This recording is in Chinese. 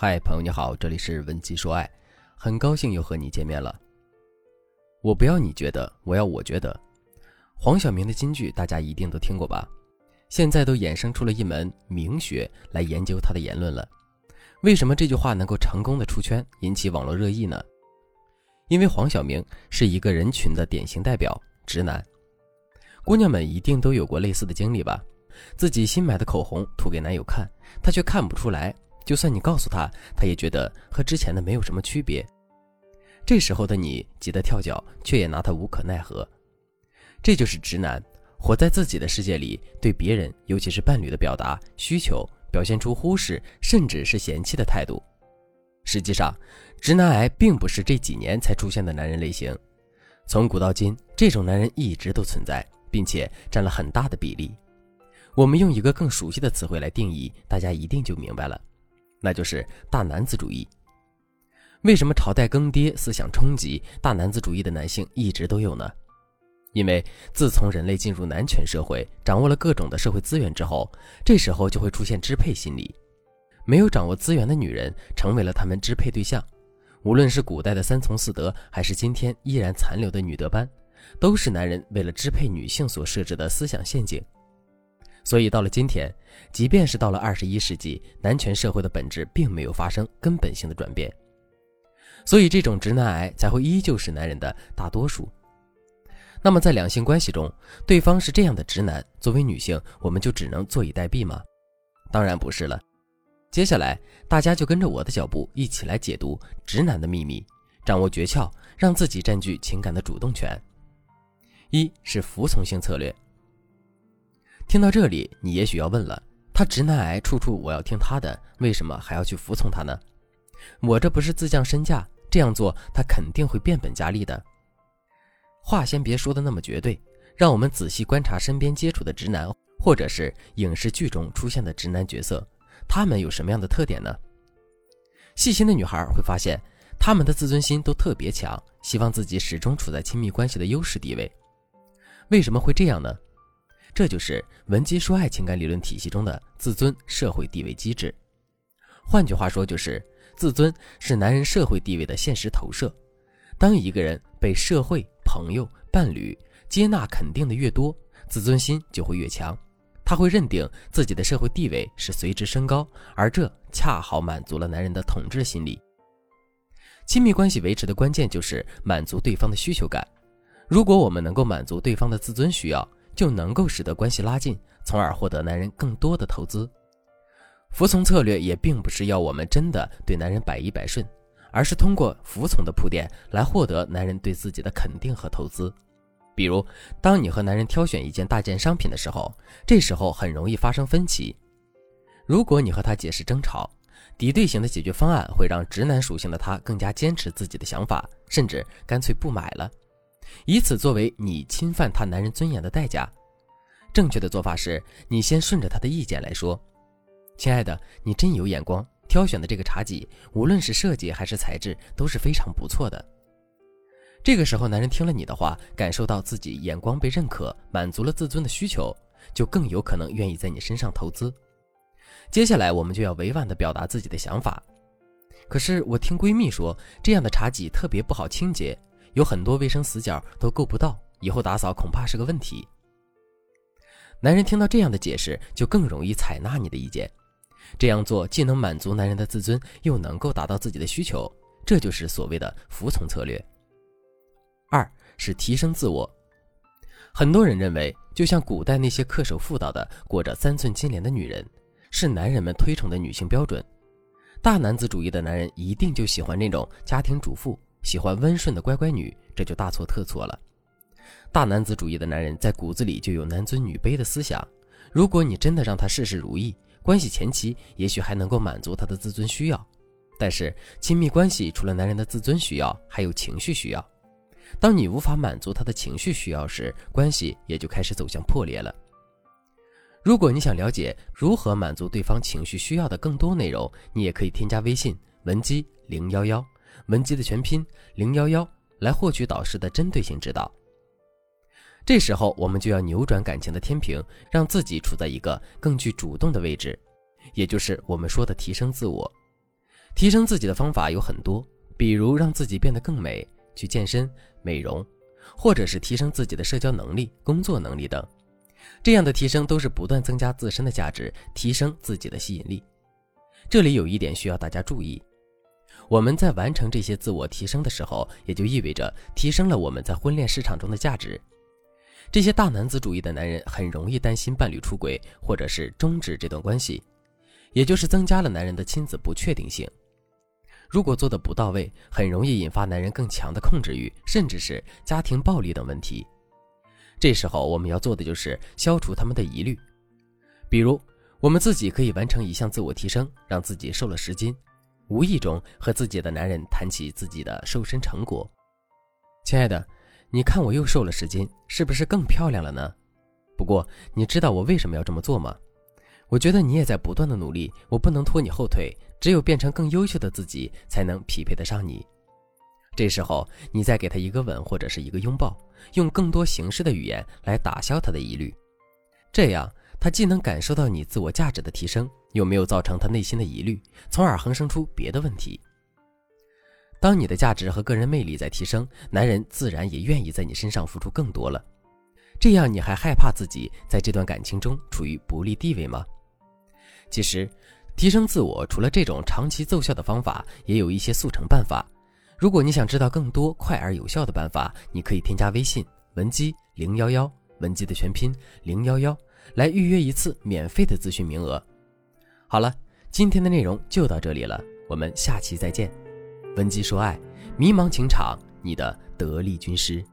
嗨，朋友你好，这里是文姬说爱，很高兴又和你见面了。我不要你觉得，我要我觉得。黄晓明的金句大家一定都听过吧？现在都衍生出了一门名学来研究他的言论了。为什么这句话能够成功的出圈，引起网络热议呢？因为黄晓明是一个人群的典型代表，直男。姑娘们一定都有过类似的经历吧？自己新买的口红涂给男友看，他却看不出来。就算你告诉他，他也觉得和之前的没有什么区别。这时候的你急得跳脚，却也拿他无可奈何。这就是直男，活在自己的世界里，对别人，尤其是伴侣的表达需求，表现出忽视甚至是嫌弃的态度。实际上，直男癌并不是这几年才出现的男人类型，从古到今，这种男人一直都存在，并且占了很大的比例。我们用一个更熟悉的词汇来定义，大家一定就明白了。那就是大男子主义。为什么朝代更迭、思想冲击，大男子主义的男性一直都有呢？因为自从人类进入男权社会，掌握了各种的社会资源之后，这时候就会出现支配心理。没有掌握资源的女人，成为了他们支配对象。无论是古代的三从四德，还是今天依然残留的女德班，都是男人为了支配女性所设置的思想陷阱。所以到了今天，即便是到了二十一世纪，男权社会的本质并没有发生根本性的转变，所以这种直男癌才会依旧是男人的大多数。那么在两性关系中，对方是这样的直男，作为女性，我们就只能坐以待毙吗？当然不是了。接下来，大家就跟着我的脚步一起来解读直男的秘密，掌握诀窍，让自己占据情感的主动权。一是服从性策略。听到这里，你也许要问了：他直男癌，处处我要听他的，为什么还要去服从他呢？我这不是自降身价，这样做他肯定会变本加厉的。话先别说的那么绝对，让我们仔细观察身边接触的直男，或者是影视剧中出现的直男角色，他们有什么样的特点呢？细心的女孩会发现，他们的自尊心都特别强，希望自己始终处在亲密关系的优势地位。为什么会这样呢？这就是文姬说爱情感理论体系中的自尊社会地位机制。换句话说，就是自尊是男人社会地位的现实投射。当一个人被社会、朋友、伴侣接纳肯定的越多，自尊心就会越强。他会认定自己的社会地位是随之升高，而这恰好满足了男人的统治心理。亲密关系维持的关键就是满足对方的需求感。如果我们能够满足对方的自尊需要，就能够使得关系拉近，从而获得男人更多的投资。服从策略也并不是要我们真的对男人百依百顺，而是通过服从的铺垫来获得男人对自己的肯定和投资。比如，当你和男人挑选一件大件商品的时候，这时候很容易发生分歧。如果你和他解释争吵，敌对型的解决方案会让直男属性的他更加坚持自己的想法，甚至干脆不买了。以此作为你侵犯他男人尊严的代价，正确的做法是你先顺着他的意见来说：“亲爱的，你真有眼光，挑选的这个茶几，无论是设计还是材质都是非常不错的。”这个时候，男人听了你的话，感受到自己眼光被认可，满足了自尊的需求，就更有可能愿意在你身上投资。接下来，我们就要委婉地表达自己的想法。可是我听闺蜜说，这样的茶几特别不好清洁。有很多卫生死角都够不到，以后打扫恐怕是个问题。男人听到这样的解释，就更容易采纳你的意见。这样做既能满足男人的自尊，又能够达到自己的需求，这就是所谓的服从策略。二是提升自我。很多人认为，就像古代那些恪守妇道的、裹着三寸金莲的女人，是男人们推崇的女性标准。大男子主义的男人一定就喜欢那种家庭主妇。喜欢温顺的乖乖女，这就大错特错了。大男子主义的男人在骨子里就有男尊女卑的思想。如果你真的让他事事如意，关系前期也许还能够满足他的自尊需要。但是亲密关系除了男人的自尊需要，还有情绪需要。当你无法满足他的情绪需要时，关系也就开始走向破裂了。如果你想了解如何满足对方情绪需要的更多内容，你也可以添加微信文姬零幺幺。文姬的全拼零幺幺来获取导师的针对性指导。这时候，我们就要扭转感情的天平，让自己处在一个更具主动的位置，也就是我们说的提升自我。提升自己的方法有很多，比如让自己变得更美，去健身、美容，或者是提升自己的社交能力、工作能力等。这样的提升都是不断增加自身的价值，提升自己的吸引力。这里有一点需要大家注意：我们在完成这些自我提升的时候，也就意味着提升了我们在婚恋市场中的价值。这些大男子主义的男人很容易担心伴侣出轨，或者是终止这段关系，也就是增加了男人的亲子不确定性。如果做的不到位，很容易引发男人更强的控制欲，甚至是家庭暴力等问题。这时候我们要做的就是消除他们的疑虑，比如我们自己可以完成一项自我提升，让自己瘦了十斤，无意中和自己的男人谈起自己的瘦身成果。亲爱的，你看我又瘦了十斤，是不是更漂亮了呢？不过你知道我为什么要这么做吗？我觉得你也在不断的努力，我不能拖你后腿，只有变成更优秀的自己，才能匹配得上你。这时候，你再给他一个吻或者是一个拥抱，用更多形式的语言来打消他的疑虑，这样他既能感受到你自我价值的提升，又没有造成他内心的疑虑，从而横生出别的问题。当你的价值和个人魅力在提升，男人自然也愿意在你身上付出更多了。这样你还害怕自己在这段感情中处于不利地位吗？其实，提升自我除了这种长期奏效的方法，也有一些速成办法。如果你想知道更多快而有效的办法，你可以添加微信文姬零幺幺，文姬的全拼零幺幺，来预约一次免费的咨询名额。好了，今天的内容就到这里了，我们下期再见。文姬说爱，迷茫情场，你的得力军师。